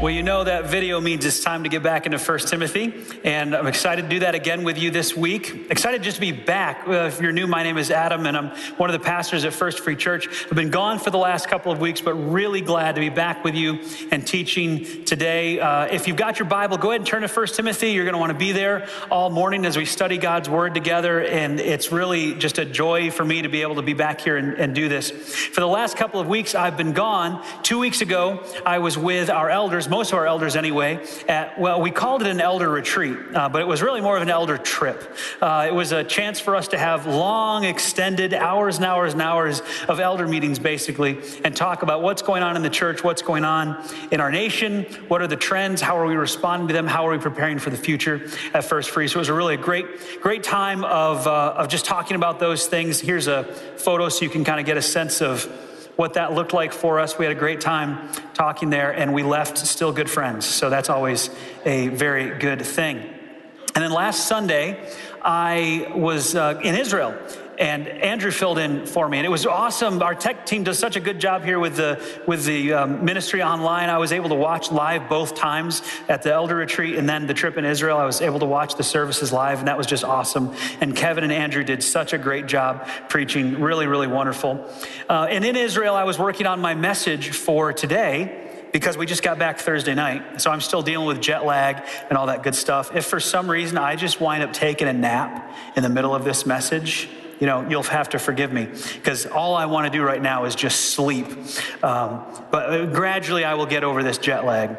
Well, you know that video means it's time to get back into 1 Timothy, and I'm excited to do that again with you this week. Excited just to be back. Uh, if you're new, my name is Adam, and I'm one of the pastors at First Free Church. I've been gone for the last couple of weeks, but really glad to be back with you and teaching today. Uh, if you've got your Bible, go ahead and turn to 1 Timothy. You're going to want to be there all morning as we study God's Word together, and it's really just a joy for me to be able to be back here and, and do this. For the last couple of weeks, I've been gone. Two weeks ago, I was with our elders most of our elders anyway, at, well, we called it an elder retreat, uh, but it was really more of an elder trip. Uh, it was a chance for us to have long, extended hours and hours and hours of elder meetings, basically, and talk about what's going on in the church, what's going on in our nation, what are the trends, how are we responding to them, how are we preparing for the future at First Free. So it was a really a great, great time of, uh, of just talking about those things. Here's a photo so you can kind of get a sense of what that looked like for us. We had a great time talking there, and we left still good friends. So that's always a very good thing. And then last Sunday, I was uh, in Israel and Andrew filled in for me, and it was awesome. Our tech team does such a good job here with the with the um, ministry online. I was able to watch live both times at the elder retreat and then the trip in Israel. I was able to watch the services live, and that was just awesome. And Kevin and Andrew did such a great job preaching, really, really wonderful. Uh, and in Israel, I was working on my message for today because we just got back Thursday night. So I'm still dealing with jet lag and all that good stuff. If for some reason I just wind up taking a nap in the middle of this message, you know, you'll have to forgive me because all I want to do right now is just sleep. Um, but uh, gradually I will get over this jet lag.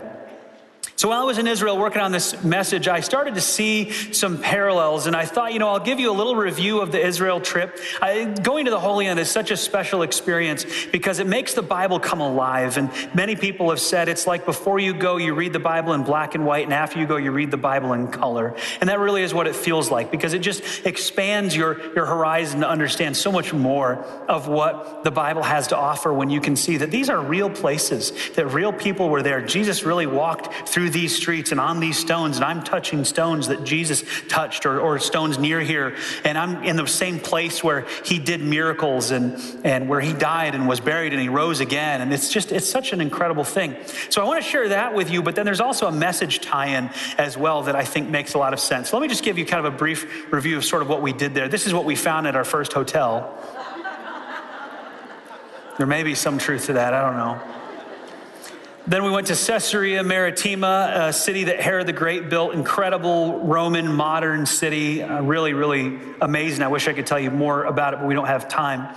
So while I was in Israel working on this message, I started to see some parallels, and I thought, you know, I'll give you a little review of the Israel trip. I, going to the Holy Land is such a special experience because it makes the Bible come alive. And many people have said it's like before you go, you read the Bible in black and white, and after you go, you read the Bible in color. And that really is what it feels like because it just expands your, your horizon to understand so much more of what the Bible has to offer when you can see that these are real places, that real people were there. Jesus really walked through these streets and on these stones, and I'm touching stones that Jesus touched or, or stones near here, and I'm in the same place where he did miracles and, and where he died and was buried and he rose again. And it's just, it's such an incredible thing. So I want to share that with you, but then there's also a message tie in as well that I think makes a lot of sense. Let me just give you kind of a brief review of sort of what we did there. This is what we found at our first hotel. There may be some truth to that, I don't know. Then we went to Caesarea Maritima, a city that Herod the Great built, incredible Roman modern city, uh, really, really amazing. I wish I could tell you more about it, but we don't have time.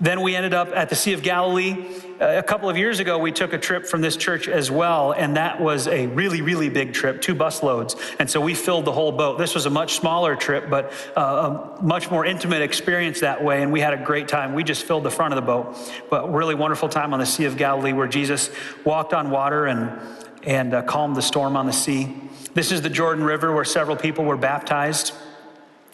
Then we ended up at the Sea of Galilee. Uh, a couple of years ago, we took a trip from this church as well, and that was a really, really big trip, two bus loads. And so we filled the whole boat. This was a much smaller trip, but uh, a much more intimate experience that way, and we had a great time. We just filled the front of the boat. But really wonderful time on the Sea of Galilee where Jesus walked on water and, and uh, calmed the storm on the sea. This is the Jordan River where several people were baptized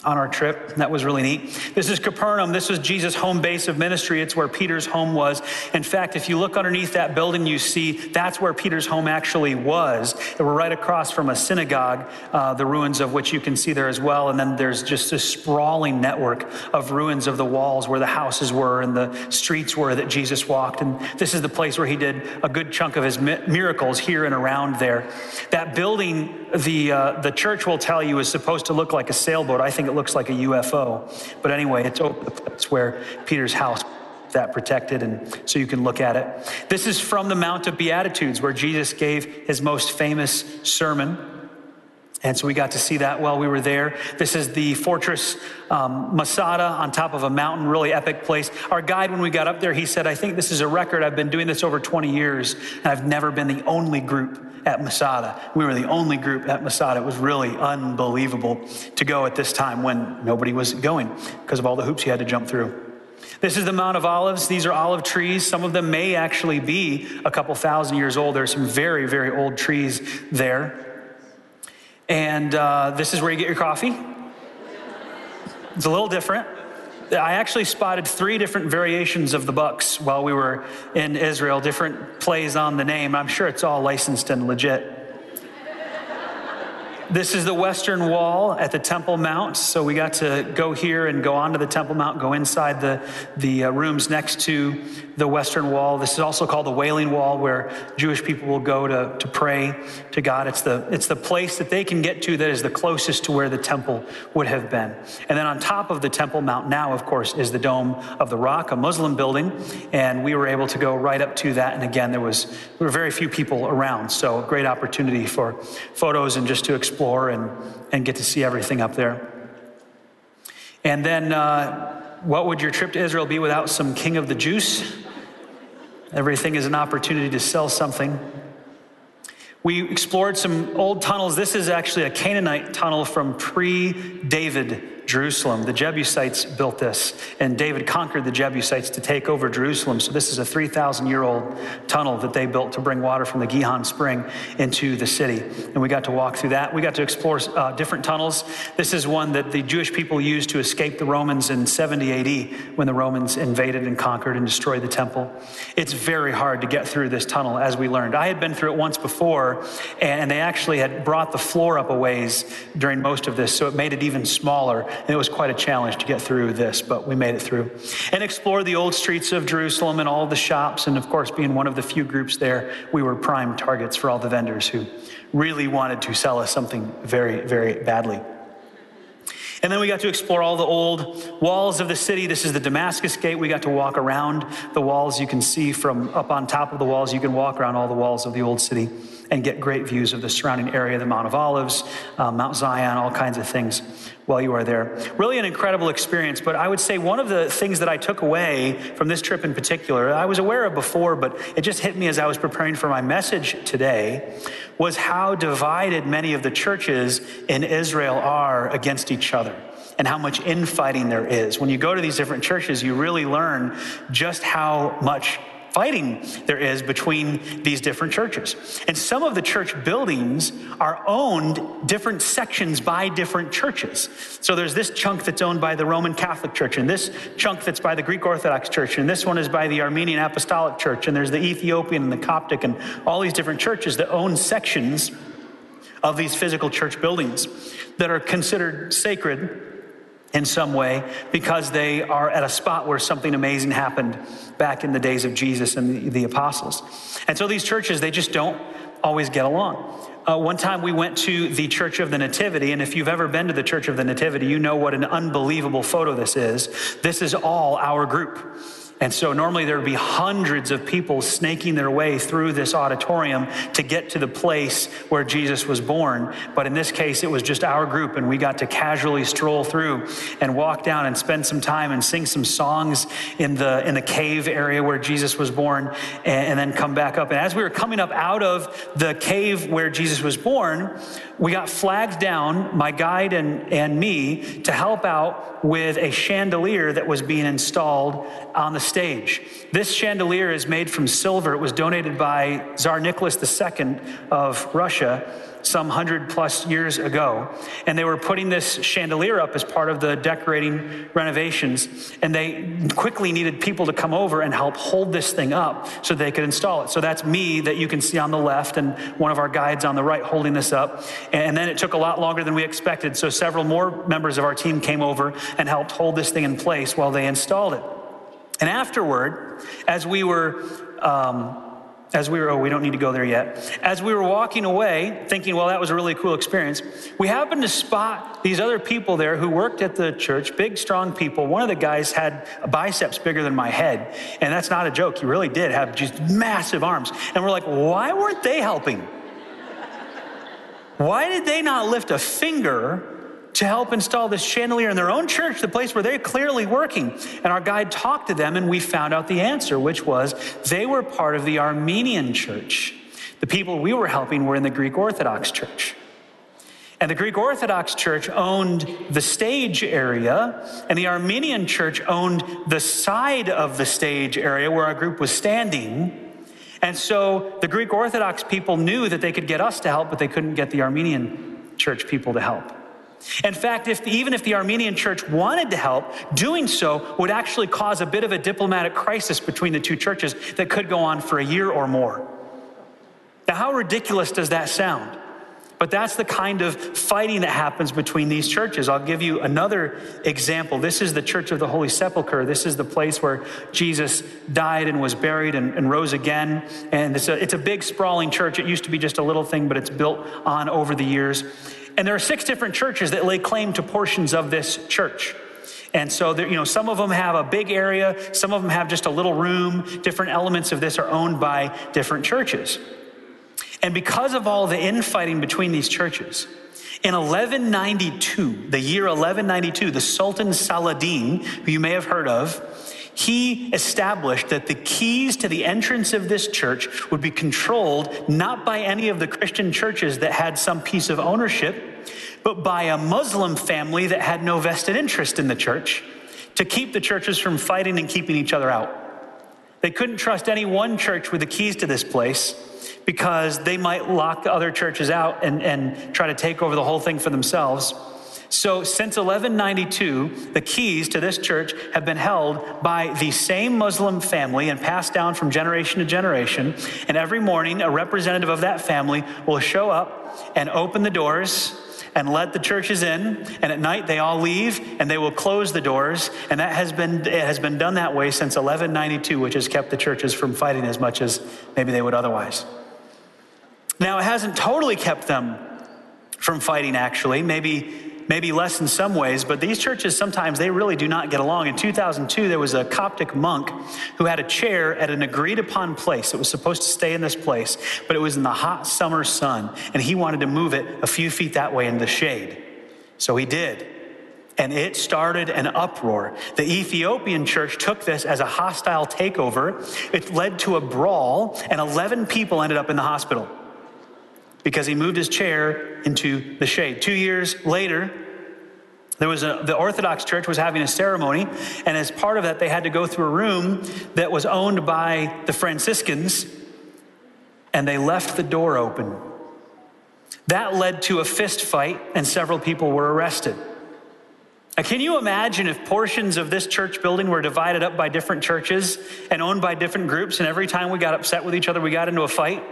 on our trip. That was really neat. This is Capernaum. This was Jesus' home base of ministry. It's where Peter's home was. In fact, if you look underneath that building, you see that's where Peter's home actually was. They were right across from a synagogue, uh, the ruins of which you can see there as well. And then there's just this sprawling network of ruins of the walls where the houses were and the streets were that Jesus walked. And this is the place where he did a good chunk of his miracles here and around there. That building, the, uh, the church will tell you, is supposed to look like a sailboat. I think it looks like a UFO. But anyway, it's, it's where Peter's house that protected and so you can look at it. This is from the Mount of Beatitudes where Jesus gave his most famous sermon. And so we got to see that while we were there. This is the fortress um, Masada on top of a mountain, really epic place. Our guide, when we got up there, he said, I think this is a record. I've been doing this over 20 years, and I've never been the only group at Masada. We were the only group at Masada. It was really unbelievable to go at this time when nobody was going because of all the hoops you had to jump through. This is the Mount of Olives. These are olive trees. Some of them may actually be a couple thousand years old. There's some very, very old trees there. And uh, this is where you get your coffee. It's a little different. I actually spotted three different variations of the Bucks while we were in Israel, different plays on the name. I'm sure it's all licensed and legit. This is the western wall at the Temple Mount. So we got to go here and go onto the Temple Mount, go inside the, the uh, rooms next to the western wall. This is also called the Wailing Wall, where Jewish people will go to, to pray to God. It's the, it's the place that they can get to that is the closest to where the temple would have been. And then on top of the Temple Mount now, of course, is the Dome of the Rock, a Muslim building. And we were able to go right up to that. And again, there was there were very few people around. So great opportunity for photos and just to explore explore and, and get to see everything up there. And then, uh, what would your trip to Israel be without some king of the juice? Everything is an opportunity to sell something. We explored some old tunnels. This is actually a Canaanite tunnel from pre David Jerusalem. The Jebusites built this, and David conquered the Jebusites to take over Jerusalem. So, this is a 3,000 year old tunnel that they built to bring water from the Gihon Spring into the city. And we got to walk through that. We got to explore uh, different tunnels. This is one that the Jewish people used to escape the Romans in 70 AD when the Romans invaded and conquered and destroyed the temple. It's very hard to get through this tunnel, as we learned. I had been through it once before, and they actually had brought the floor up a ways during most of this, so it made it even smaller. And it was quite a challenge to get through this, but we made it through. And explore the old streets of Jerusalem and all the shops. And of course, being one of the few groups there, we were prime targets for all the vendors who really wanted to sell us something very, very badly. And then we got to explore all the old walls of the city. This is the Damascus Gate. We got to walk around the walls. You can see from up on top of the walls, you can walk around all the walls of the old city and get great views of the surrounding area, the Mount of Olives, uh, Mount Zion, all kinds of things while you are there. Really an incredible experience, but I would say one of the things that I took away from this trip in particular, I was aware of before, but it just hit me as I was preparing for my message today, was how divided many of the churches in Israel are against each other and how much infighting there is. When you go to these different churches, you really learn just how much fighting there is between these different churches. And some of the church buildings are owned different sections by different churches. So there's this chunk that's owned by the Roman Catholic Church, and this chunk that's by the Greek Orthodox Church, and this one is by the Armenian Apostolic Church, and there's the Ethiopian and the Coptic, and all these different churches that own sections of these physical church buildings that are considered sacred in some way because they are at a spot where something amazing happened back in the days of Jesus and the, the apostles. And so these churches, they just don't always get along. Uh, one time we went to the Church of the Nativity, and if you've ever been to the Church of the Nativity, you know what an unbelievable photo this is. This is all our group. And so normally there would be hundreds of people snaking their way through this auditorium to get to the place where Jesus was born. But in this case, it was just our group, and we got to casually stroll through and walk down and spend some time and sing some songs in the in the cave area where Jesus was born, and, and then come back up. And as we were coming up out of the cave where Jesus was born, we got flagged down, my guide and, and me, to help out with a chandelier that was being installed on the stage. This chandelier is made from silver. It was donated by Tsar Nicholas II of Russia some hundred plus years ago. And they were putting this chandelier up as part of the decorating renovations. And they quickly needed people to come over and help hold this thing up so they could install it. So that's me that you can see on the left and one of our guides on the right holding this up. And then it took a lot longer than we expected. So several more members of our team came over and helped hold this thing in place while they installed it. And afterward, as we were, um, as we were, oh, we don't need to go there yet. As we were walking away, thinking, well, that was a really cool experience, we happened to spot these other people there who worked at the church, big, strong people. One of the guys had biceps bigger than my head. And that's not a joke. He really did have just massive arms. And we're like, why weren't they helping? Why did they not lift a finger to help install this chandelier in their own church, the place where they're clearly working. And our guide talked to them, and we found out the answer, which was they were part of the Armenian church. The people we were helping were in the Greek Orthodox church. And the Greek Orthodox Church owned the stage area, and the Armenian Church owned the side of the stage area where our group was standing. And so the Greek Orthodox people knew that they could get us to help, but they couldn't get the Armenian church people to help. In fact, if, even if the Armenian church wanted to help, doing so would actually cause a bit of a diplomatic crisis between the two churches that could go on for a year or more. Now, how ridiculous does that sound? But that's the kind of fighting that happens between these churches. I'll give you another example. This is the Church of the Holy Sepulchre. This is the place where Jesus died and was buried and, and rose again. And it's a, it's a big, sprawling church. It used to be just a little thing, but it's built on over the years. And there are six different churches that lay claim to portions of this church. And so, there, you know, some of them have a big area, some of them have just a little room. Different elements of this are owned by different churches. And because of all the infighting between these churches, in 1192, the year 1192, the Sultan Saladin, who you may have heard of, he established that the keys to the entrance of this church would be controlled not by any of the Christian churches that had some piece of ownership, but by a Muslim family that had no vested interest in the church to keep the churches from fighting and keeping each other out. They couldn't trust any one church with the keys to this place because they might lock other churches out and, and try to take over the whole thing for themselves. So, since 1192, the keys to this church have been held by the same Muslim family and passed down from generation to generation. And every morning, a representative of that family will show up and open the doors and let the churches in and at night they all leave and they will close the doors and that has been it has been done that way since 1192 which has kept the churches from fighting as much as maybe they would otherwise now, it hasn't totally kept them from fighting, actually, maybe. Maybe less in some ways, but these churches sometimes they really do not get along. In 2002, there was a Coptic monk who had a chair at an agreed upon place. It was supposed to stay in this place, but it was in the hot summer sun, and he wanted to move it a few feet that way in the shade. So he did and it started an uproar. The Ethiopian church took this as a hostile takeover. It led to a brawl, and 11 people ended up in the hospital because he moved his chair into the shade. Two years later, there was a, the Orthodox Church was having a ceremony, and as part of that, they had to go through a room that was owned by the Franciscans, and they left the door open. That led to a fist fight, and several people were arrested. Now, can you imagine if portions of this church building were divided up by different churches and owned by different groups, and every time we got upset with each other, we got into a fight?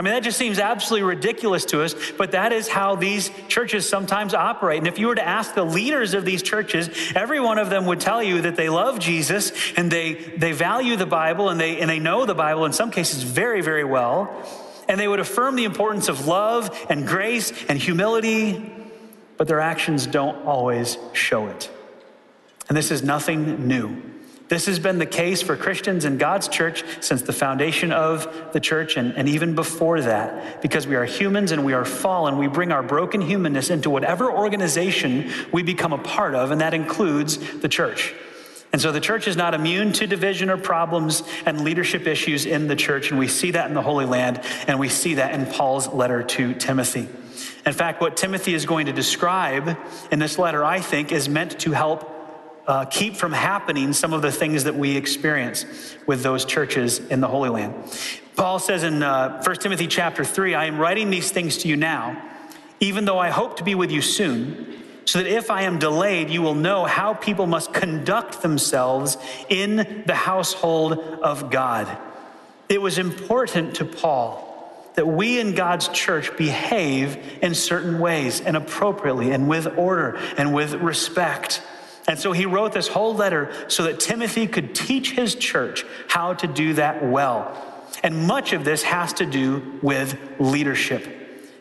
I mean, that just seems absolutely ridiculous to us, but that is how these churches sometimes operate. And if you were to ask the leaders of these churches, every one of them would tell you that they love Jesus and they, they value the Bible and they, and they know the Bible in some cases very, very well. And they would affirm the importance of love and grace and humility, but their actions don't always show it. And this is nothing new. This has been the case for Christians in God's church since the foundation of the church and, and even before that. Because we are humans and we are fallen, we bring our broken humanness into whatever organization we become a part of, and that includes the church. And so the church is not immune to division or problems and leadership issues in the church. And we see that in the Holy Land, and we see that in Paul's letter to Timothy. In fact, what Timothy is going to describe in this letter, I think, is meant to help uh, keep from happening some of the things that we experience with those churches in the Holy Land. Paul says in uh, 1 Timothy chapter 3, I am writing these things to you now, even though I hope to be with you soon, so that if I am delayed, you will know how people must conduct themselves in the household of God. It was important to Paul that we in God's church behave in certain ways and appropriately and with order and with respect. And so he wrote this whole letter so that Timothy could teach his church how to do that well. And much of this has to do with leadership.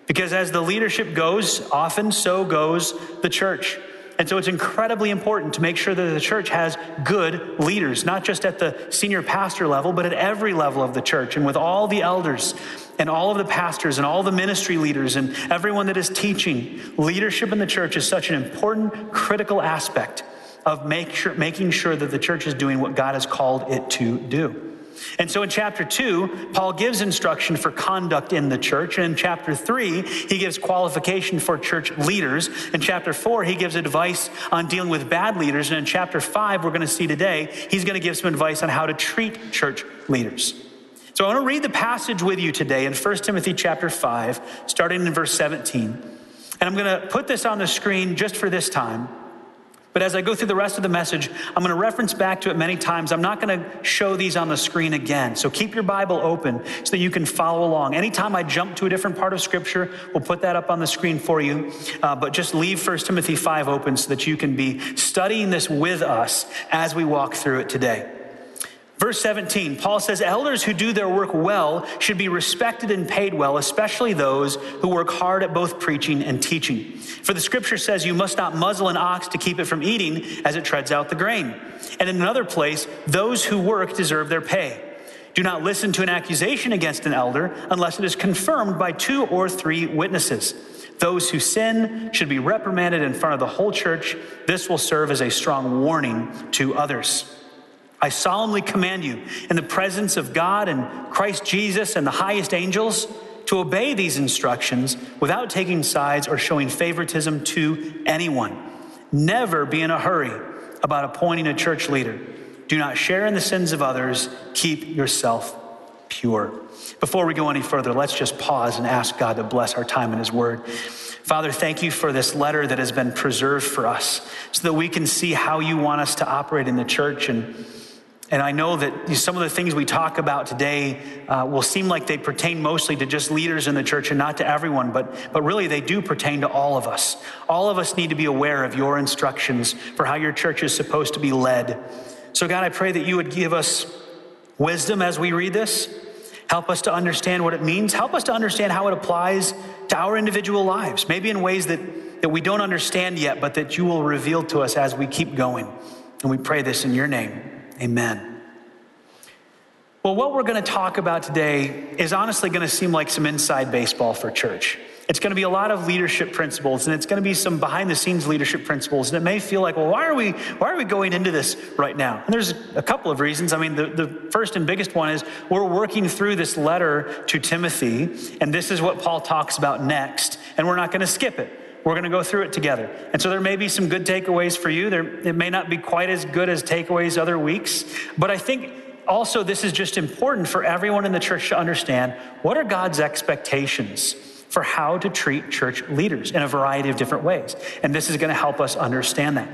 Because as the leadership goes, often so goes the church. And so it's incredibly important to make sure that the church has good leaders, not just at the senior pastor level, but at every level of the church and with all the elders and all of the pastors and all the ministry leaders and everyone that is teaching. Leadership in the church is such an important, critical aspect of make sure, making sure that the church is doing what God has called it to do. And so in chapter two, Paul gives instruction for conduct in the church. And in chapter three, he gives qualification for church leaders. In chapter four, he gives advice on dealing with bad leaders. And in chapter five, we're going to see today, he's going to give some advice on how to treat church leaders. So I want to read the passage with you today in 1 Timothy chapter 5, starting in verse 17. And I'm going to put this on the screen just for this time. But as I go through the rest of the message, I'm going to reference back to it many times. I'm not going to show these on the screen again. So keep your Bible open so that you can follow along. Anytime I jump to a different part of Scripture, we'll put that up on the screen for you. Uh, but just leave 1 Timothy 5 open so that you can be studying this with us as we walk through it today. Verse 17, Paul says, Elders who do their work well should be respected and paid well, especially those who work hard at both preaching and teaching. For the scripture says, You must not muzzle an ox to keep it from eating as it treads out the grain. And in another place, those who work deserve their pay. Do not listen to an accusation against an elder unless it is confirmed by two or three witnesses. Those who sin should be reprimanded in front of the whole church. This will serve as a strong warning to others. I solemnly command you, in the presence of God and Christ Jesus and the highest angels, to obey these instructions without taking sides or showing favoritism to anyone. Never be in a hurry about appointing a church leader. Do not share in the sins of others. Keep yourself pure. Before we go any further, let's just pause and ask God to bless our time in His Word. Father, thank you for this letter that has been preserved for us so that we can see how you want us to operate in the church and and I know that some of the things we talk about today uh, will seem like they pertain mostly to just leaders in the church and not to everyone, but, but really they do pertain to all of us. All of us need to be aware of your instructions for how your church is supposed to be led. So, God, I pray that you would give us wisdom as we read this. Help us to understand what it means. Help us to understand how it applies to our individual lives, maybe in ways that, that we don't understand yet, but that you will reveal to us as we keep going. And we pray this in your name. Amen. Well, what we're going to talk about today is honestly going to seem like some inside baseball for church. It's going to be a lot of leadership principles, and it's going to be some behind the scenes leadership principles. And it may feel like, well, why are we why are we going into this right now? And there's a couple of reasons. I mean, the, the first and biggest one is we're working through this letter to Timothy, and this is what Paul talks about next, and we're not going to skip it. We're going to go through it together. And so there may be some good takeaways for you. There, it may not be quite as good as takeaways other weeks, but I think also this is just important for everyone in the church to understand what are God's expectations for how to treat church leaders in a variety of different ways. And this is going to help us understand that.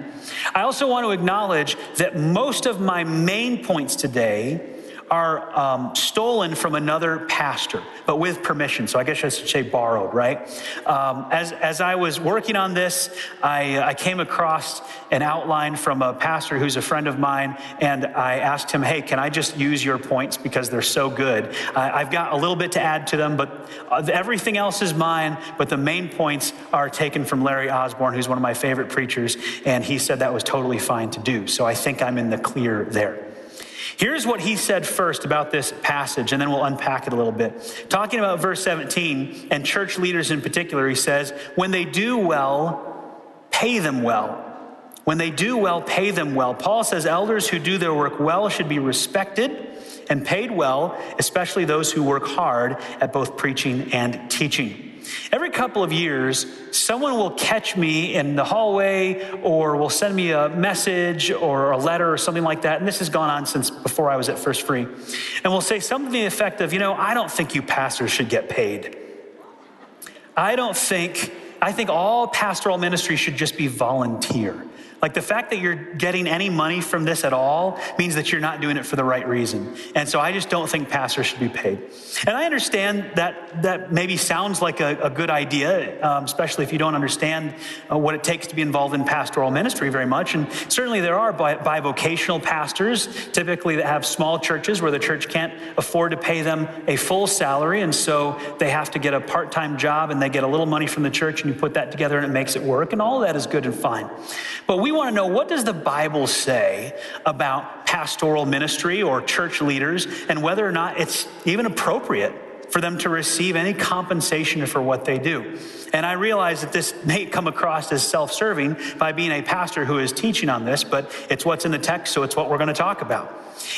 I also want to acknowledge that most of my main points today are um, stolen from another pastor, but with permission. So I guess I should say borrowed, right? Um, as, as I was working on this, I, I came across an outline from a pastor who's a friend of mine, and I asked him, hey, can I just use your points because they're so good? I've got a little bit to add to them, but uh, everything else is mine, but the main points are taken from Larry Osborne, who's one of my favorite preachers, and he said that was totally fine to do. So I think I'm in the clear there. Here's what he said first about this passage, and then we'll unpack it a little bit. Talking about verse 17 and church leaders in particular, he says, When they do well, pay them well. When they do well, pay them well. Paul says elders who do their work well should be respected and paid well, especially those who work hard at both preaching and teaching. Every couple of years, someone will catch me in the hallway or will send me a message or a letter or something like that. And this has gone on since before I was at First Free. And will say something to the effect of, you know, I don't think you pastors should get paid. I don't think, I think all pastoral ministry should just be volunteer. Like the fact that you're getting any money from this at all means that you're not doing it for the right reason. And so I just don't think pastors should be paid. And I understand that that maybe sounds like a, a good idea, um, especially if you don't understand uh, what it takes to be involved in pastoral ministry very much. And certainly there are bivocational pastors, typically that have small churches where the church can't afford to pay them a full salary. And so they have to get a part time job and they get a little money from the church and you put that together and it makes it work. And all that is good and fine. But we want to know what does the Bible say about pastoral ministry or church leaders and whether or not it's even appropriate for them to receive any compensation for what they do. And I realize that this may come across as self serving by being a pastor who is teaching on this, but it's what's in the text, so it's what we're going to talk about.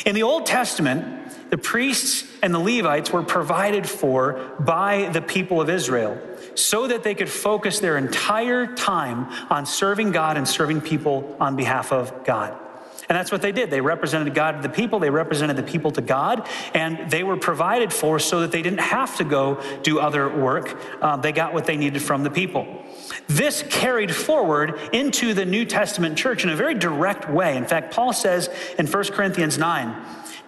In the Old Testament, the priests and the Levites were provided for by the people of Israel so that they could focus their entire time on serving God and serving people on behalf of God. And that's what they did. They represented God to the people, they represented the people to God, and they were provided for so that they didn't have to go do other work. Uh, they got what they needed from the people. This carried forward into the New Testament church in a very direct way. In fact, Paul says in 1 Corinthians 9,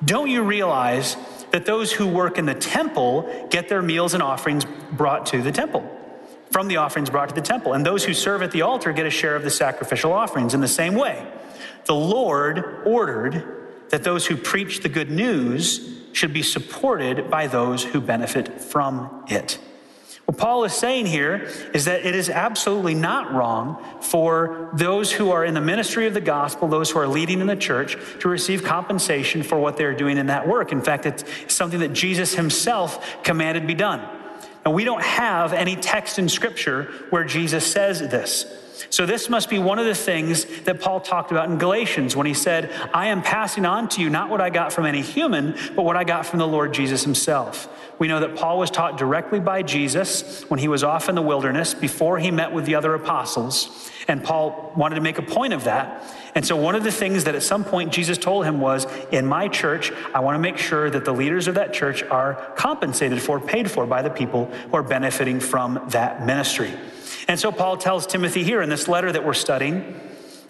Don't you realize that those who work in the temple get their meals and offerings brought to the temple? From the offerings brought to the temple. And those who serve at the altar get a share of the sacrificial offerings in the same way. The Lord ordered that those who preach the good news should be supported by those who benefit from it. What Paul is saying here is that it is absolutely not wrong for those who are in the ministry of the gospel, those who are leading in the church, to receive compensation for what they're doing in that work. In fact, it's something that Jesus himself commanded be done. And we don't have any text in Scripture where Jesus says this. So, this must be one of the things that Paul talked about in Galatians when he said, I am passing on to you not what I got from any human, but what I got from the Lord Jesus himself. We know that Paul was taught directly by Jesus when he was off in the wilderness before he met with the other apostles. And Paul wanted to make a point of that. And so, one of the things that at some point Jesus told him was, In my church, I want to make sure that the leaders of that church are compensated for, paid for by the people who are benefiting from that ministry. And so Paul tells Timothy here in this letter that we're studying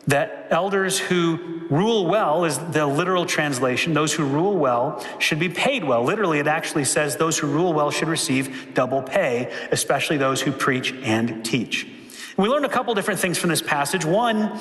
that elders who rule well is the literal translation. Those who rule well should be paid well. Literally, it actually says those who rule well should receive double pay, especially those who preach and teach. We learned a couple different things from this passage. One,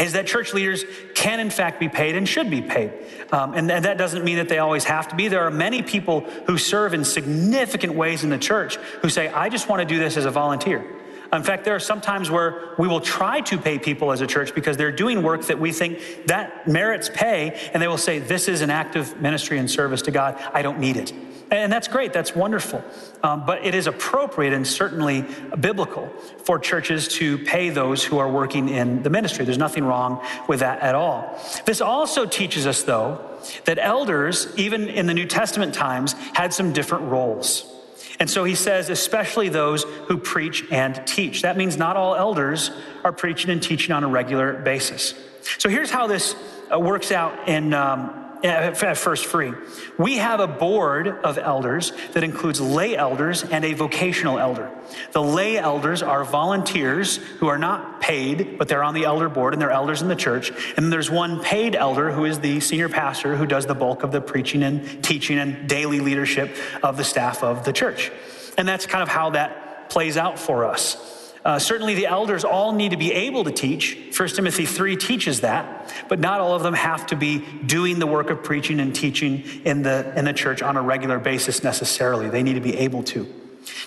is that church leaders can, in fact, be paid and should be paid. Um, and, and that doesn't mean that they always have to be. There are many people who serve in significant ways in the church who say, I just want to do this as a volunteer. In fact, there are some times where we will try to pay people as a church because they're doing work that we think that merits pay, and they will say, This is an active ministry and service to God. I don't need it. And that's great, that's wonderful. Um, but it is appropriate and certainly biblical for churches to pay those who are working in the ministry. There's nothing wrong with that at all. This also teaches us, though, that elders, even in the New Testament times, had some different roles. And so he says, especially those who preach and teach. That means not all elders are preaching and teaching on a regular basis. So here's how this uh, works out in. Um, at First Free. We have a board of elders that includes lay elders and a vocational elder. The lay elders are volunteers who are not paid, but they're on the elder board and they're elders in the church. And then there's one paid elder who is the senior pastor who does the bulk of the preaching and teaching and daily leadership of the staff of the church. And that's kind of how that plays out for us. Uh, certainly, the elders all need to be able to teach. 1 Timothy 3 teaches that, but not all of them have to be doing the work of preaching and teaching in the, in the church on a regular basis necessarily. They need to be able to.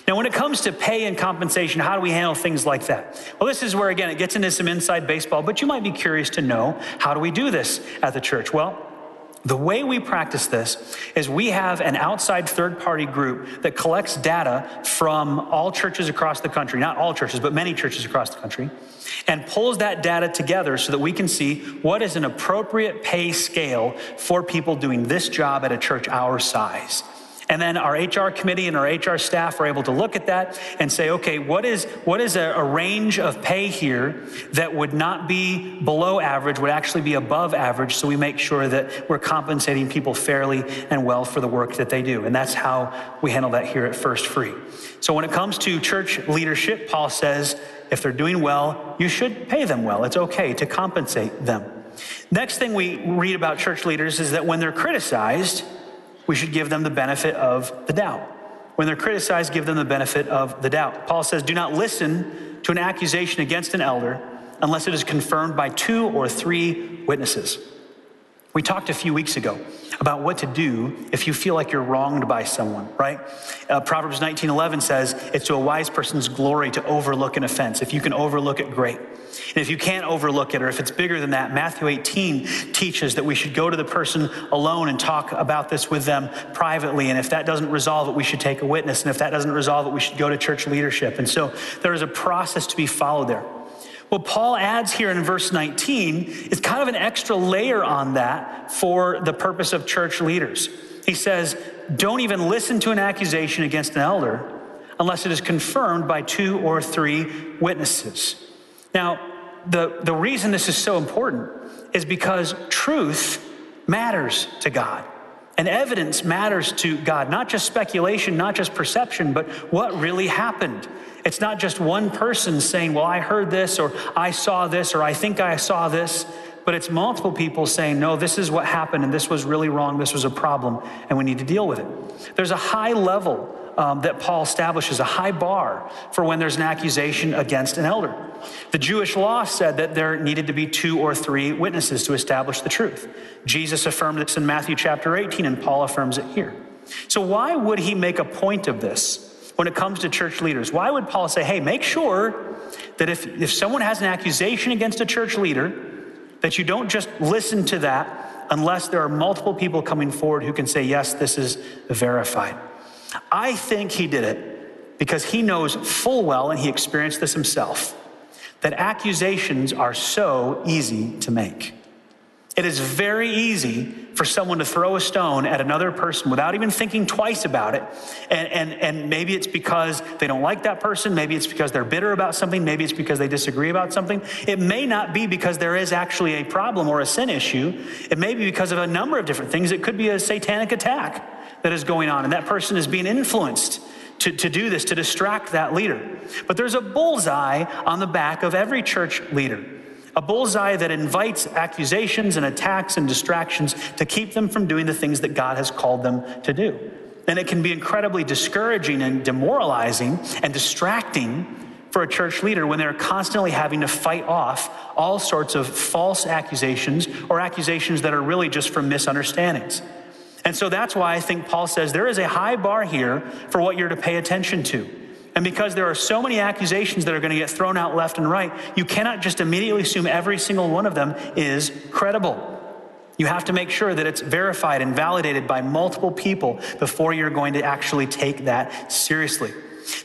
Now, when it comes to pay and compensation, how do we handle things like that? Well, this is where, again, it gets into some inside baseball, but you might be curious to know how do we do this at the church? Well, the way we practice this is we have an outside third party group that collects data from all churches across the country, not all churches, but many churches across the country, and pulls that data together so that we can see what is an appropriate pay scale for people doing this job at a church our size. And then our HR committee and our HR staff are able to look at that and say, okay, what is, what is a, a, range of pay here that would not be below average, would actually be above average, so we make sure that we're compensating people fairly and well for the work that they do. And that's how we handle that here at First Free. So when it comes to church leadership, Paul says, if they're doing well, you should pay them well. It's okay to compensate them. Next thing we read about church leaders is that when they're criticized, we should give them the benefit of the doubt. When they're criticized, give them the benefit of the doubt. Paul says, Do not listen to an accusation against an elder unless it is confirmed by two or three witnesses. We talked a few weeks ago about what to do if you feel like you're wronged by someone, right? Uh, Proverbs 19:11 says, "It's to a wise person's glory to overlook an offense. If you can overlook it, great. And if you can't overlook it, or if it's bigger than that, Matthew 18 teaches that we should go to the person alone and talk about this with them privately. And if that doesn't resolve it, we should take a witness. And if that doesn't resolve it, we should go to church leadership. And so there is a process to be followed there. What Paul adds here in verse 19 is kind of an extra layer on that for the purpose of church leaders. He says, Don't even listen to an accusation against an elder unless it is confirmed by two or three witnesses. Now, the, the reason this is so important is because truth matters to God. And evidence matters to God, not just speculation, not just perception, but what really happened. It's not just one person saying, Well, I heard this, or I saw this, or I think I saw this, but it's multiple people saying, No, this is what happened, and this was really wrong, this was a problem, and we need to deal with it. There's a high level um, that Paul establishes, a high bar for when there's an accusation against an elder. The Jewish law said that there needed to be two or three witnesses to establish the truth. Jesus affirmed this in Matthew chapter 18, and Paul affirms it here. So, why would he make a point of this? when it comes to church leaders? Why would Paul say, hey, make sure that if, if someone has an accusation against a church leader, that you don't just listen to that unless there are multiple people coming forward who can say, yes, this is verified. I think he did it because he knows full well, and he experienced this himself, that accusations are so easy to make. It is very easy for someone to throw a stone at another person without even thinking twice about it. And, and, and maybe it's because they don't like that person. Maybe it's because they're bitter about something. Maybe it's because they disagree about something. It may not be because there is actually a problem or a sin issue. It may be because of a number of different things. It could be a satanic attack that is going on, and that person is being influenced to, to do this, to distract that leader. But there's a bullseye on the back of every church leader a bullseye that invites accusations and attacks and distractions to keep them from doing the things that God has called them to do. And it can be incredibly discouraging and demoralizing and distracting for a church leader when they're constantly having to fight off all sorts of false accusations or accusations that are really just from misunderstandings. And so that's why I think Paul says there is a high bar here for what you're to pay attention to. And because there are so many accusations that are going to get thrown out left and right, you cannot just immediately assume every single one of them is credible. You have to make sure that it's verified and validated by multiple people before you're going to actually take that seriously.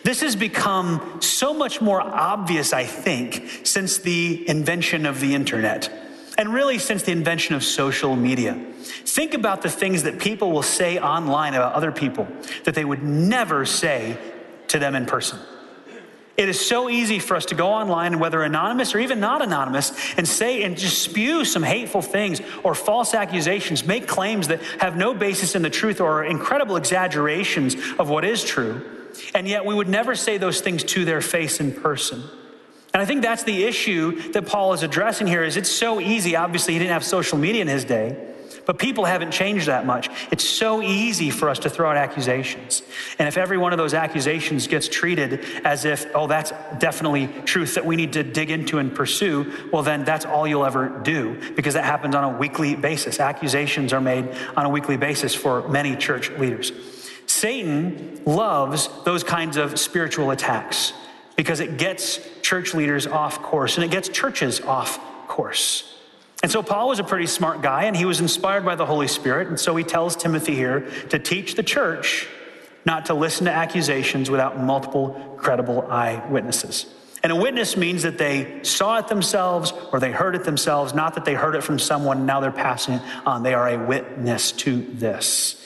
This has become so much more obvious, I think, since the invention of the internet. And really, since the invention of social media. Think about the things that people will say online about other people that they would never say to them in person. It is so easy for us to go online, whether anonymous or even not anonymous, and say and just spew some hateful things or false accusations, make claims that have no basis in the truth or are incredible exaggerations of what is true. And yet we would never say those things to their face in person. And I think that's the issue that Paul is addressing here is it's so easy. Obviously, he didn't have social media in his day. But people haven't changed that much. It's so easy for us to throw out accusations. And if every one of those accusations gets treated as if, oh, that's definitely truth that we need to dig into and pursue, well, then that's all you'll ever do because that happens on a weekly basis. Accusations are made on a weekly basis for many church leaders. Satan loves those kinds of spiritual attacks because it gets church leaders off course and it gets churches off course. And so Paul was a pretty smart guy and he was inspired by the Holy Spirit. And so he tells Timothy here to teach the church not to listen to accusations without multiple credible eyewitnesses. And a witness means that they saw it themselves or they heard it themselves, not that they heard it from someone now they're passing it on. They are a witness to this.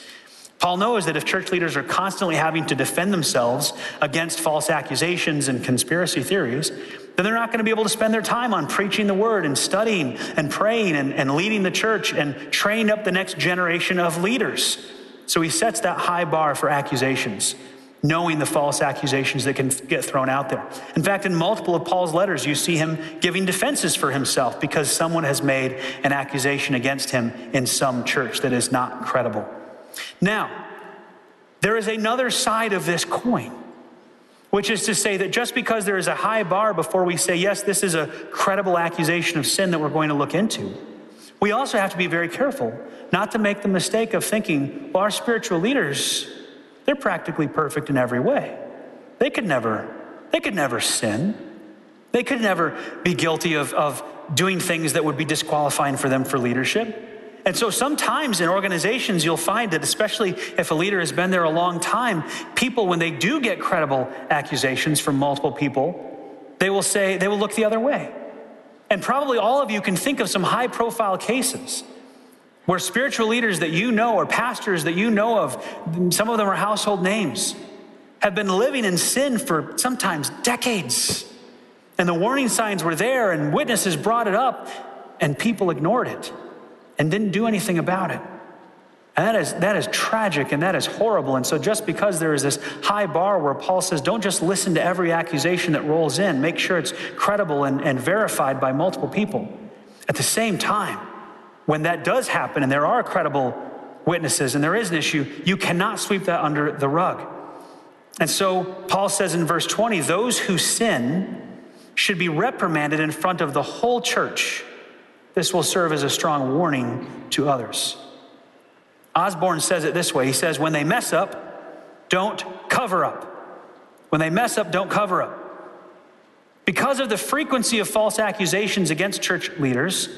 Paul knows that if church leaders are constantly having to defend themselves against false accusations and conspiracy theories, then they're not going to be able to spend their time on preaching the word and studying and praying and, and leading the church and training up the next generation of leaders. So he sets that high bar for accusations, knowing the false accusations that can get thrown out there. In fact, in multiple of Paul's letters, you see him giving defenses for himself because someone has made an accusation against him in some church that is not credible. Now, there is another side of this coin. Which is to say that just because there is a high bar before we say, yes, this is a credible accusation of sin that we're going to look into, we also have to be very careful not to make the mistake of thinking, well, our spiritual leaders, they're practically perfect in every way. They could never, they could never sin. They could never be guilty of, of doing things that would be disqualifying for them for leadership. And so sometimes in organizations, you'll find that, especially if a leader has been there a long time, people, when they do get credible accusations from multiple people, they will say, they will look the other way. And probably all of you can think of some high profile cases where spiritual leaders that you know or pastors that you know of, some of them are household names, have been living in sin for sometimes decades. And the warning signs were there, and witnesses brought it up, and people ignored it and didn't do anything about it. And that is, that is tragic and that is horrible. And so, just because there is this high bar where Paul says, don't just listen to every accusation that rolls in, make sure it's credible and, and verified by multiple people. At the same time, when that does happen and there are credible witnesses and there is an issue, you cannot sweep that under the rug. And so, Paul says in verse 20, those who sin should be reprimanded in front of the whole church. This will serve as a strong warning to others. Osborne says it this way He says, When they mess up, don't cover up. When they mess up, don't cover up. Because of the frequency of false accusations against church leaders,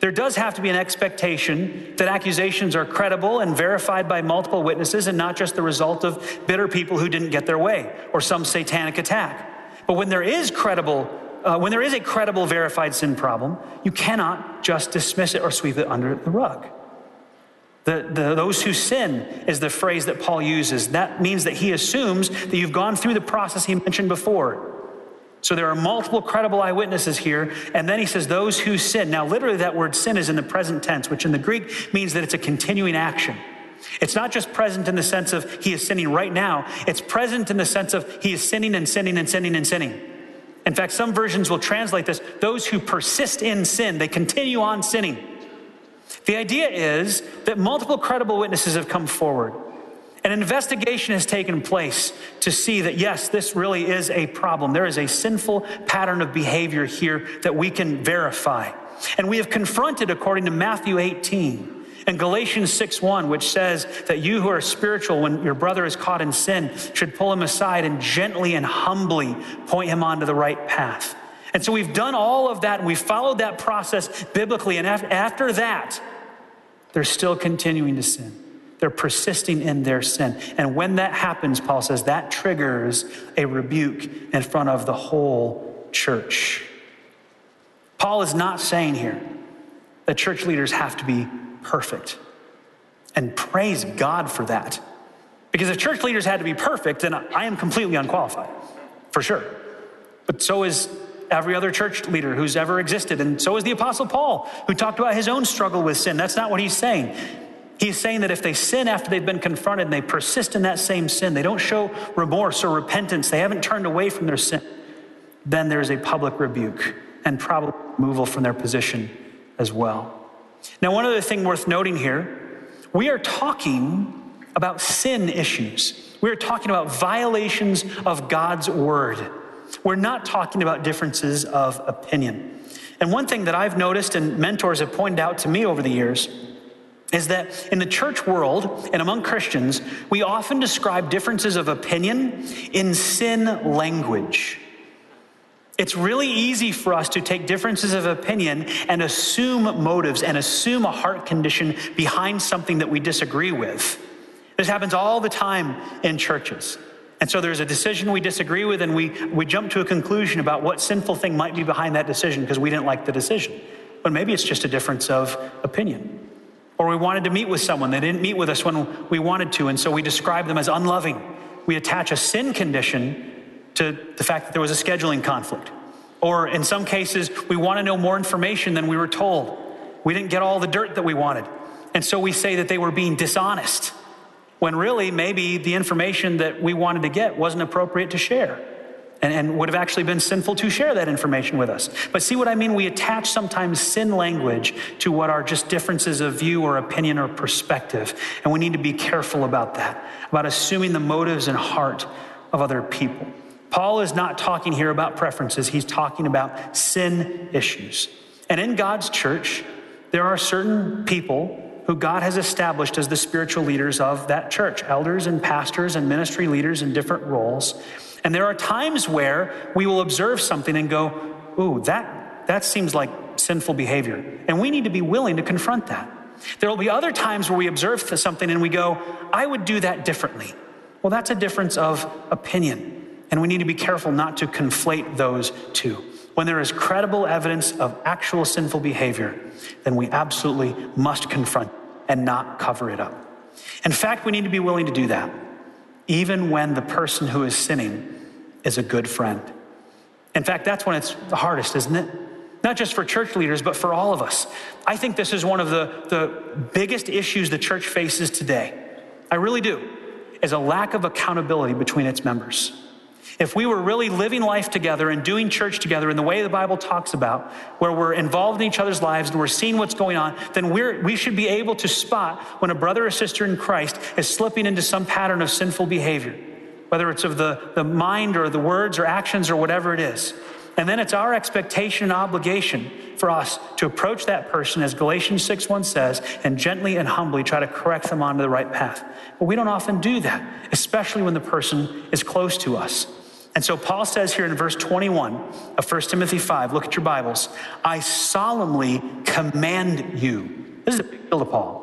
there does have to be an expectation that accusations are credible and verified by multiple witnesses and not just the result of bitter people who didn't get their way or some satanic attack. But when there is credible, uh, when there is a credible verified sin problem, you cannot just dismiss it or sweep it under the rug. The, the, those who sin is the phrase that Paul uses. That means that he assumes that you've gone through the process he mentioned before. So there are multiple credible eyewitnesses here. And then he says, those who sin. Now, literally, that word sin is in the present tense, which in the Greek means that it's a continuing action. It's not just present in the sense of he is sinning right now, it's present in the sense of he is sinning and sinning and sinning and sinning. In fact, some versions will translate this those who persist in sin, they continue on sinning. The idea is that multiple credible witnesses have come forward. An investigation has taken place to see that, yes, this really is a problem. There is a sinful pattern of behavior here that we can verify. And we have confronted, according to Matthew 18 and Galatians 6 1, which says that you who are spiritual, when your brother is caught in sin, should pull him aside and gently and humbly point him onto the right path. And so we've done all of that and we've followed that process biblically. And after that, they're still continuing to sin. They're persisting in their sin. And when that happens, Paul says, that triggers a rebuke in front of the whole church. Paul is not saying here that church leaders have to be perfect. And praise God for that. Because if church leaders had to be perfect, then I am completely unqualified, for sure. But so is every other church leader who's ever existed. And so is the Apostle Paul, who talked about his own struggle with sin. That's not what he's saying. He's saying that if they sin after they've been confronted and they persist in that same sin, they don't show remorse or repentance, they haven't turned away from their sin, then there's a public rebuke and probably removal from their position as well. Now, one other thing worth noting here we are talking about sin issues. We are talking about violations of God's word. We're not talking about differences of opinion. And one thing that I've noticed and mentors have pointed out to me over the years is that in the church world and among Christians, we often describe differences of opinion in sin language. It's really easy for us to take differences of opinion and assume motives and assume a heart condition behind something that we disagree with. This happens all the time in churches. And so there's a decision we disagree with, and we, we jump to a conclusion about what sinful thing might be behind that decision because we didn't like the decision. But maybe it's just a difference of opinion. Or we wanted to meet with someone, they didn't meet with us when we wanted to, and so we describe them as unloving. We attach a sin condition to the fact that there was a scheduling conflict. Or in some cases, we want to know more information than we were told. We didn't get all the dirt that we wanted. And so we say that they were being dishonest when really maybe the information that we wanted to get wasn't appropriate to share and, and, would have actually been sinful to share that information with us. But see what I mean? We attach sometimes sin language to what are just differences of view or opinion or perspective. And we need to be careful about that, about assuming the motives and heart of other people. Paul is not talking here about preferences, he's talking about sin issues. And in God's church, there are certain people who God has established as the spiritual leaders of that church, elders and pastors and ministry leaders in different roles. And there are times where we will observe something and go, ooh, that, that seems like sinful behavior. And we need to be willing to confront that. There will be other times where we observe something and we go, I would do that differently. Well, that's a difference of opinion. And we need to be careful not to conflate those two. When there is credible evidence of actual sinful behavior, then we absolutely must confront and not cover it up. In fact, we need to be willing to do that, even when the person who is sinning is a good friend. In fact, that's when it's the hardest, isn't it? not just for church leaders, but for all of us. I think this is one of the, the biggest issues the church faces today. I really do, is a lack of accountability between its members. If we were really living life together and doing church together in the way the Bible talks about, where we're involved in each other's lives and we're seeing what's going on, then we're, we should be able to spot when a brother or sister in Christ is slipping into some pattern of sinful behavior, whether it's of the, the mind or the words or actions or whatever it is. And then it's our expectation and obligation for us to approach that person, as Galatians 6:1 says, and gently and humbly try to correct them onto the right path. But we don't often do that, especially when the person is close to us. And so Paul says here in verse 21 of 1 Timothy 5, look at your Bibles, I solemnly command you. This is a big deal to Paul.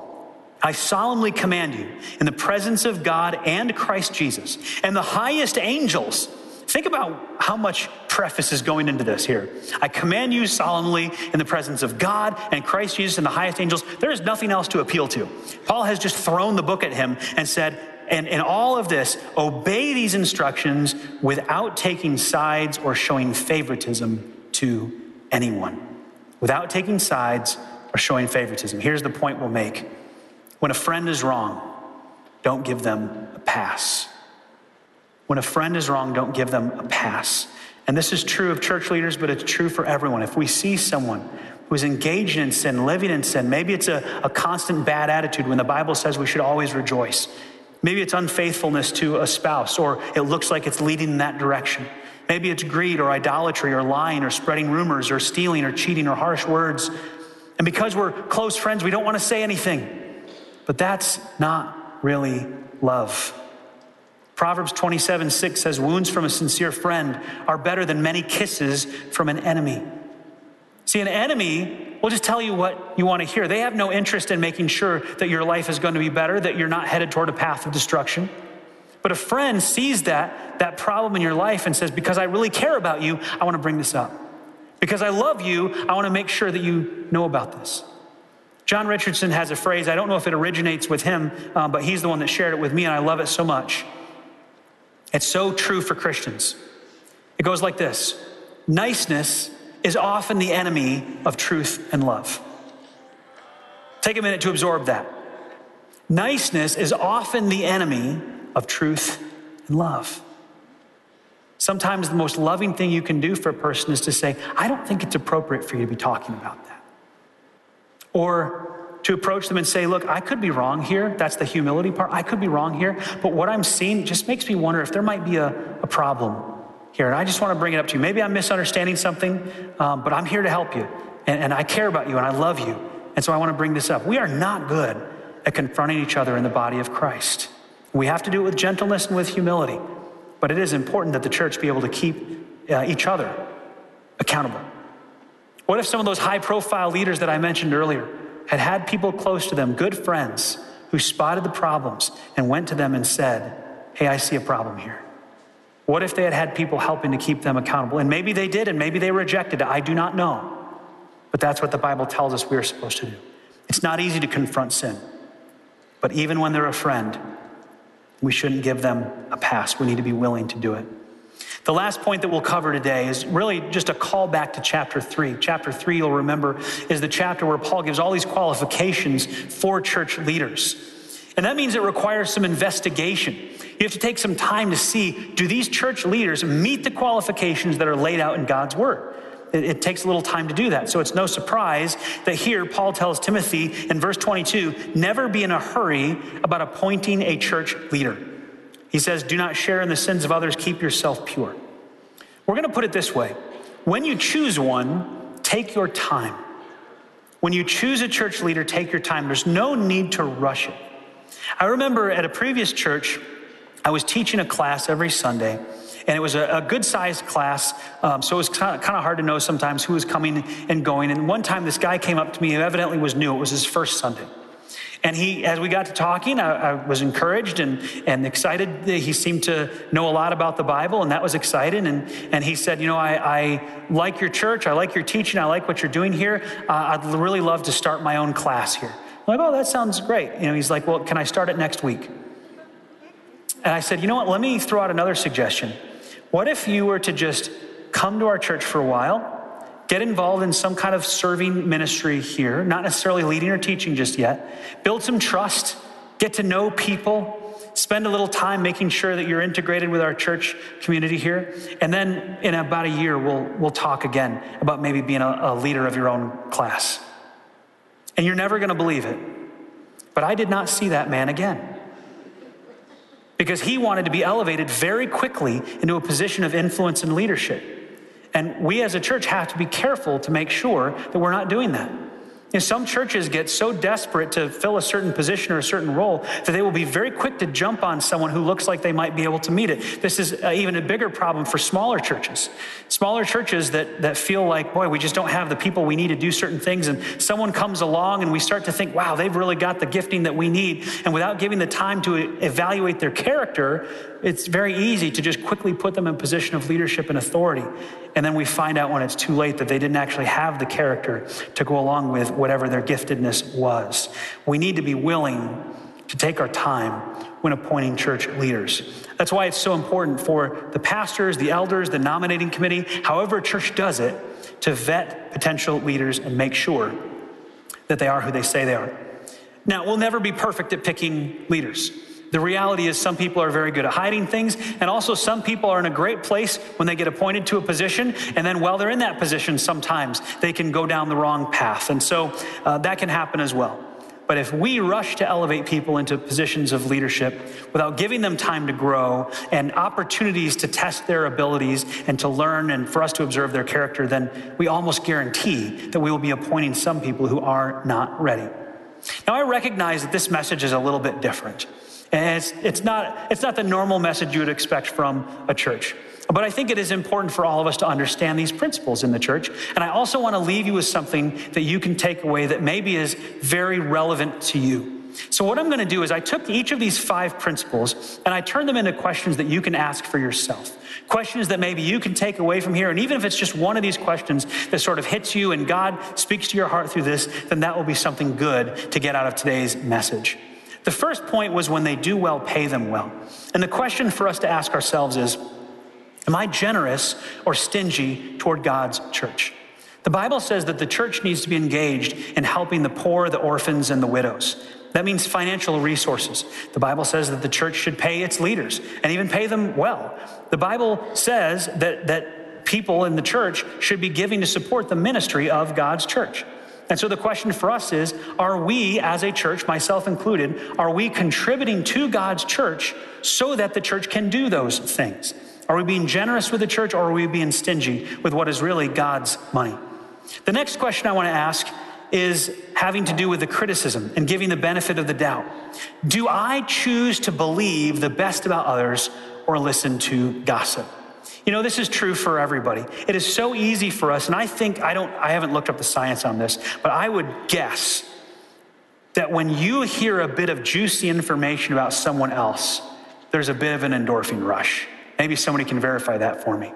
I solemnly command you in the presence of God and Christ Jesus and the highest angels. Think about how much preface is going into this here. I command you solemnly in the presence of God and Christ Jesus and the highest angels. There is nothing else to appeal to. Paul has just thrown the book at him and said, and in all of this, obey these instructions without taking sides or showing favoritism to anyone. Without taking sides or showing favoritism. Here's the point we'll make when a friend is wrong, don't give them a pass. When a friend is wrong, don't give them a pass. And this is true of church leaders, but it's true for everyone. If we see someone who's engaged in sin, living in sin, maybe it's a, a constant bad attitude when the Bible says we should always rejoice. Maybe it's unfaithfulness to a spouse, or it looks like it's leading in that direction. Maybe it's greed or idolatry or lying or spreading rumors or stealing or cheating or harsh words. And because we're close friends, we don't want to say anything. But that's not really love. Proverbs 27 6 says, Wounds from a sincere friend are better than many kisses from an enemy. See, an enemy will just tell you what you want to hear. They have no interest in making sure that your life is going to be better, that you're not headed toward a path of destruction. But a friend sees that, that problem in your life and says, Because I really care about you, I want to bring this up. Because I love you, I want to make sure that you know about this. John Richardson has a phrase, I don't know if it originates with him, um, but he's the one that shared it with me, and I love it so much. It's so true for Christians. It goes like this Niceness is often the enemy of truth and love. Take a minute to absorb that. Niceness is often the enemy of truth and love. Sometimes the most loving thing you can do for a person is to say, I don't think it's appropriate for you to be talking about that. Or to approach them and say, Look, I could be wrong here. That's the humility part. I could be wrong here. But what I'm seeing just makes me wonder if there might be a, a problem here. And I just want to bring it up to you. Maybe I'm misunderstanding something, um, but I'm here to help you. And, and I care about you and I love you. And so I want to bring this up. We are not good at confronting each other in the body of Christ. We have to do it with gentleness and with humility. But it is important that the church be able to keep uh, each other accountable. What if some of those high profile leaders that I mentioned earlier had had people close to them, good friends, who spotted the problems and went to them and said, Hey, I see a problem here? What if they had had people helping to keep them accountable? And maybe they did, and maybe they rejected it. I do not know. But that's what the Bible tells us we are supposed to do. It's not easy to confront sin. But even when they're a friend, we shouldn't give them a pass. We need to be willing to do it. The last point that we'll cover today is really just a call back to chapter three. Chapter three, you'll remember, is the chapter where Paul gives all these qualifications for church leaders. And that means it requires some investigation. You have to take some time to see do these church leaders meet the qualifications that are laid out in God's word? It, it, takes a little time to do that. So it's no surprise that here Paul tells Timothy in verse 22 never be in a hurry about appointing a church leader. He says, Do not share in the sins of others, keep yourself pure. We're going to put it this way when you choose one, take your time. When you choose a church leader, take your time. There's no need to rush it. I remember at a previous church, I was teaching a class every Sunday, and it was a, a good sized class. Um, so it was kind of, hard to know sometimes who was coming and going. And one time, this guy came up to me who evidently was new. It was his first Sunday. And he, as we got to talking, I, I, was encouraged and, and excited. He seemed to know a lot about the Bible, and that was exciting. And, and he said, You know, I, I like your church, I like your teaching, I like what you're doing here. Uh, I'd really love to start my own class here. I'm like, Oh, that sounds great. You know, he's like, Well, can I start it next week? And I said, You know what? Let me throw out another suggestion. What if you were to just come to our church for a while? get involved in some kind of serving ministry here, not necessarily leading or teaching just yet. Build some trust, get to know people, spend a little time making sure that you're integrated with our church community here. And then in about a year, we'll, we'll talk again about maybe being a, a leader of your own class. And you're never going to believe it. But I did not see that man again. Because he wanted to be elevated very quickly into a position of influence and leadership. And we as a church have to be careful to make sure that we're not doing that. You know, some churches get so desperate to fill a certain position or a certain role that they will be very quick to jump on someone who looks like they might be able to meet it. This is uh, even a bigger problem for smaller churches. Smaller churches that, that feel like, boy, we just don't have the people we need to do certain things. And someone comes along and we start to think, wow, they've really got the gifting that we need. And without giving the time to evaluate their character, it's very easy to just quickly put them in position of leadership and authority. And then we find out when it's too late that they didn't actually have the character to go along with whatever their giftedness was. We need to be willing to take our time when appointing church leaders. That's why it's so important for the pastors, the elders, the nominating committee, however church does it, to vet potential leaders and make sure that they are who they say they are. Now, we'll never be perfect at picking leaders. The reality is, some people are very good at hiding things, and also some people are in a great place when they get appointed to a position, and then while they're in that position, sometimes they can go down the wrong path. And so uh, that can happen as well. But if we rush to elevate people into positions of leadership without giving them time to grow and opportunities to test their abilities and to learn and for us to observe their character, then we almost guarantee that we will be appointing some people who are not ready. Now, I recognize that this message is a little bit different. And it's, it's, not, it's not the normal message you would expect from a church. But I think it is important for all of us to understand these principles in the church. And I also want to leave you with something that you can take away that maybe is very relevant to you. So, what I'm going to do is, I took each of these five principles and I turned them into questions that you can ask for yourself. Questions that maybe you can take away from here. And even if it's just one of these questions that sort of hits you and God speaks to your heart through this, then that will be something good to get out of today's message. The first point was when they do well, pay them well. And the question for us to ask ourselves is Am I generous or stingy toward God's church? The Bible says that the church needs to be engaged in helping the poor, the orphans, and the widows. That means financial resources. The Bible says that the church should pay its leaders and even pay them well. The Bible says that, that people in the church should be giving to support the ministry of God's church. And so the question for us is are we, as a church, myself included, are we contributing to God's church so that the church can do those things? Are we being generous with the church or are we being stingy with what is really God's money? The next question I want to ask is having to do with the criticism and giving the benefit of the doubt. Do I choose to believe the best about others or listen to gossip? You know, this is true for everybody. It is so easy for us, and I think I don't, I haven't looked up the science on this, but I would guess that when you hear a bit of juicy information about someone else, there's a bit of an endorphin rush. Maybe somebody can verify that for me.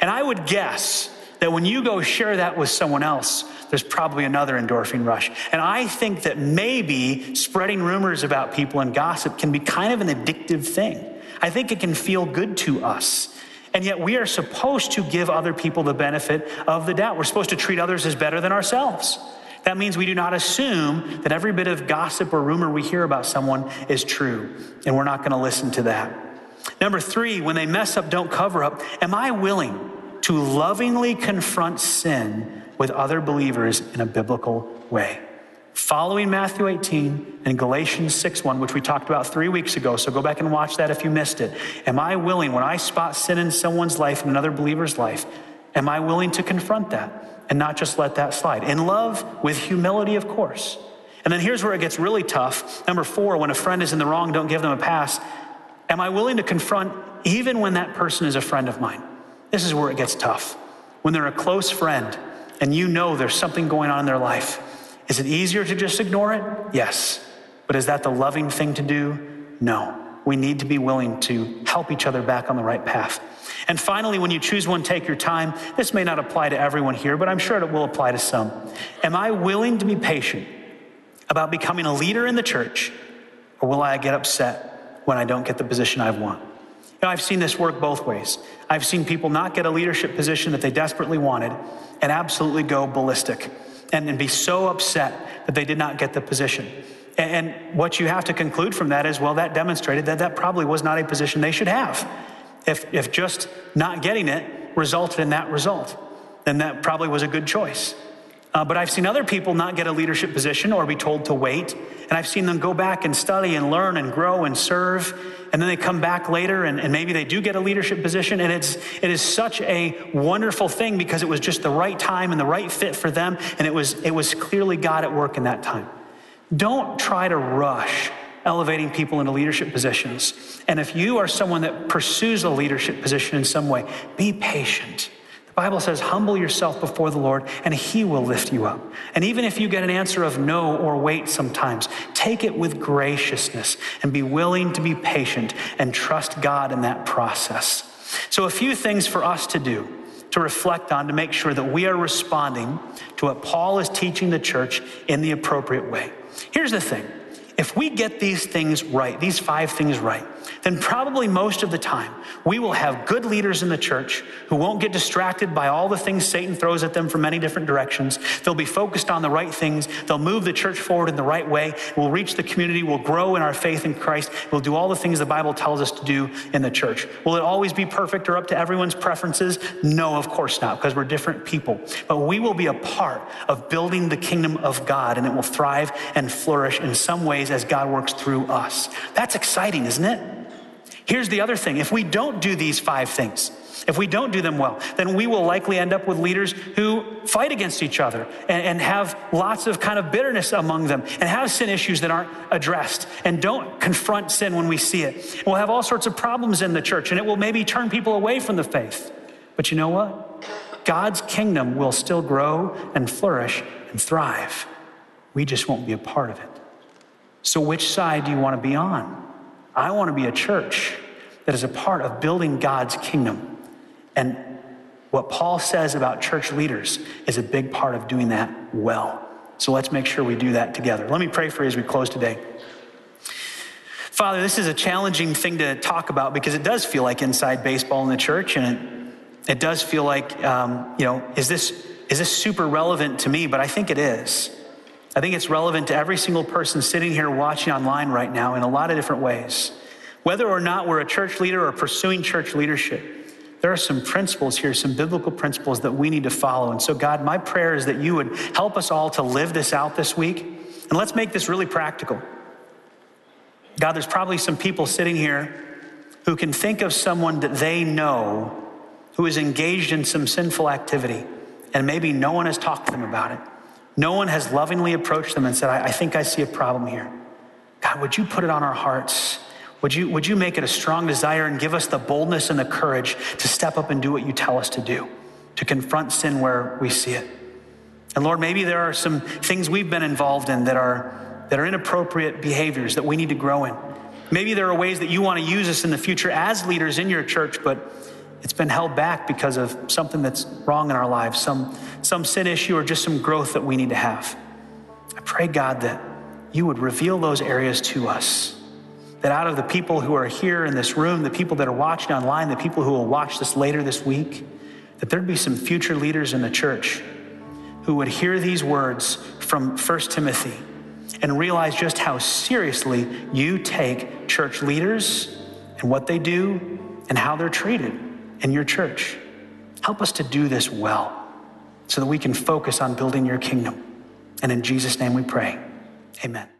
And I would guess that when you go share that with someone else, there's probably another endorphin rush. And I think that maybe spreading rumors about people and gossip can be kind of an addictive thing. I think it can feel good to us. And yet we are supposed to give other people the benefit of the doubt. We're supposed to treat others as better than ourselves. That means we do not assume that every bit of gossip or rumor we hear about someone is true, and we're not going to listen to that. Number three, when they mess up, don't cover up. Am I willing to lovingly confront sin with other believers in a biblical way? Following Matthew 18 and Galatians 6 1, which we talked about three weeks ago. So go back and watch that if you missed it. Am I willing, when I spot sin in someone's life, in another believer's life, am I willing to confront that and not just let that slide? In love, with humility, of course. And then here's where it gets really tough. Number four, when a friend is in the wrong, don't give them a pass. Am I willing to confront even when that person is a friend of mine? This is where it gets tough. When they're a close friend and you know there's something going on in their life is it easier to just ignore it? Yes. But is that the loving thing to do? No. We need to be willing to help each other back on the right path. And finally, when you choose one, take your time. This may not apply to everyone here, but I'm sure it will apply to some. Am I willing to be patient about becoming a leader in the church, or will I get upset when I don't get the position I want? know, I've seen this work both ways. I've seen people not get a leadership position that they desperately wanted and absolutely go ballistic and, and be so upset that they did not get the position. And, and what you have to conclude from that is well, that demonstrated that that probably was not a position they should have. If, if just not getting it resulted in that result, then that probably was a good choice. Uh, but I've seen other people not get a leadership position or be told to wait. And I've seen them go back and study and learn and grow and serve. And then they come back later and, and maybe they do get a leadership position. And it's, it is such a wonderful thing because it was just the right time and the right fit for them. And it was, it was clearly God at work in that time. Don't try to rush elevating people into leadership positions. And if you are someone that pursues a leadership position in some way, be patient. The Bible says, humble yourself before the Lord, and He will lift you up. And even if you get an answer of no or wait sometimes, take it with graciousness and be willing to be patient and trust God in that process. So, a few things for us to do to reflect on to make sure that we are responding to what Paul is teaching the church in the appropriate way. Here's the thing if we get these things right, these five things right, then probably most of the time we will have good leaders in the church who won't get distracted by all the things Satan throws at them from many different directions. They'll be focused on the right things. They'll move the church forward in the right way. We'll reach the community. We'll grow in our faith in Christ. We'll do all the things the Bible tells us to do in the church. Will it always be perfect or up to everyone's preferences? No, of course not, because we're different people. But we will be a part of building the kingdom of God, and it will thrive and flourish in some ways as God works through us. That's exciting, isn't it? Here's the other thing if we don't do these five things, if we don't do them well, then we will likely end up with leaders who fight against each other and, and, have lots of kind of bitterness among them and have sin issues that aren't addressed and don't confront sin when we see it. We'll have all sorts of problems in the church and it will maybe turn people away from the faith. But you know what? God's kingdom will still grow and flourish and thrive. We just won't be a part of it. So, which side do you want to be on? I want to be a church that is a part of building God's kingdom. And what Paul says about church leaders is a big part of doing that well. So let's make sure we do that together. Let me pray for you as we close today. Father, this is a challenging thing to talk about because it does feel like inside baseball in the church, and it, it does feel like, um, you know, is this, is this super relevant to me? But I think it is. I think it's relevant to every single person sitting here watching online right now in a lot of different ways. Whether or not we're a church leader or pursuing church leadership, there are some principles here, some biblical principles that we need to follow. And so, God, my prayer is that you would help us all to live this out this week. And let's make this really practical. God, there's probably some people sitting here who can think of someone that they know who is engaged in some sinful activity, and maybe no one has talked to them about it. No one has lovingly approached them and said, I, I think I see a problem here. God, would you put it on our hearts? Would you, would you make it a strong desire and give us the boldness and the courage to step up and do what you tell us to do, to confront sin where we see it? And Lord, maybe there are some things we've been involved in that are, that are inappropriate behaviors that we need to grow in. Maybe there are ways that you want to use us in the future as leaders in your church, but it's been held back because of something that's wrong in our lives, some, some sin issue or just some growth that we need to have. I pray, God, that you would reveal those areas to us. That out of the people who are here in this room, the people that are watching online, the people who will watch this later this week, that there'd be some future leaders in the church who would hear these words from 1 Timothy and realize just how seriously you take church leaders and what they do and how they're treated in your church. Help us to do this well so that we can focus on building your kingdom. And in Jesus' name we pray. Amen.